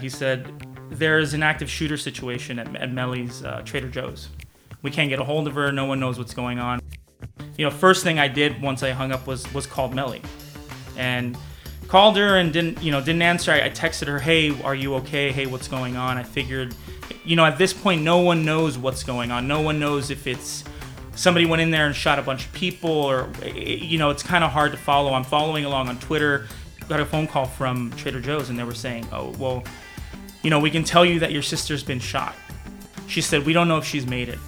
He said, There's an active shooter situation at, at Mely's uh, Trader Joe's. We can't get a hold of her. No one knows what's going on. You know, first thing I did once I hung up was was called Mely, and called her and didn't you know didn't answer. I, I texted her, "Hey, are you okay? Hey, what's going on?" I figured, you know, at this point, no one knows what's going on. No one knows if it's somebody went in there and shot a bunch of people, or you know, it's kind of hard to follow. I'm following along on Twitter. Got a phone call from Trader Joe's, and they were saying, "Oh, well, you know, we can tell you that your sister's been shot." She said, "We don't know if she's made it."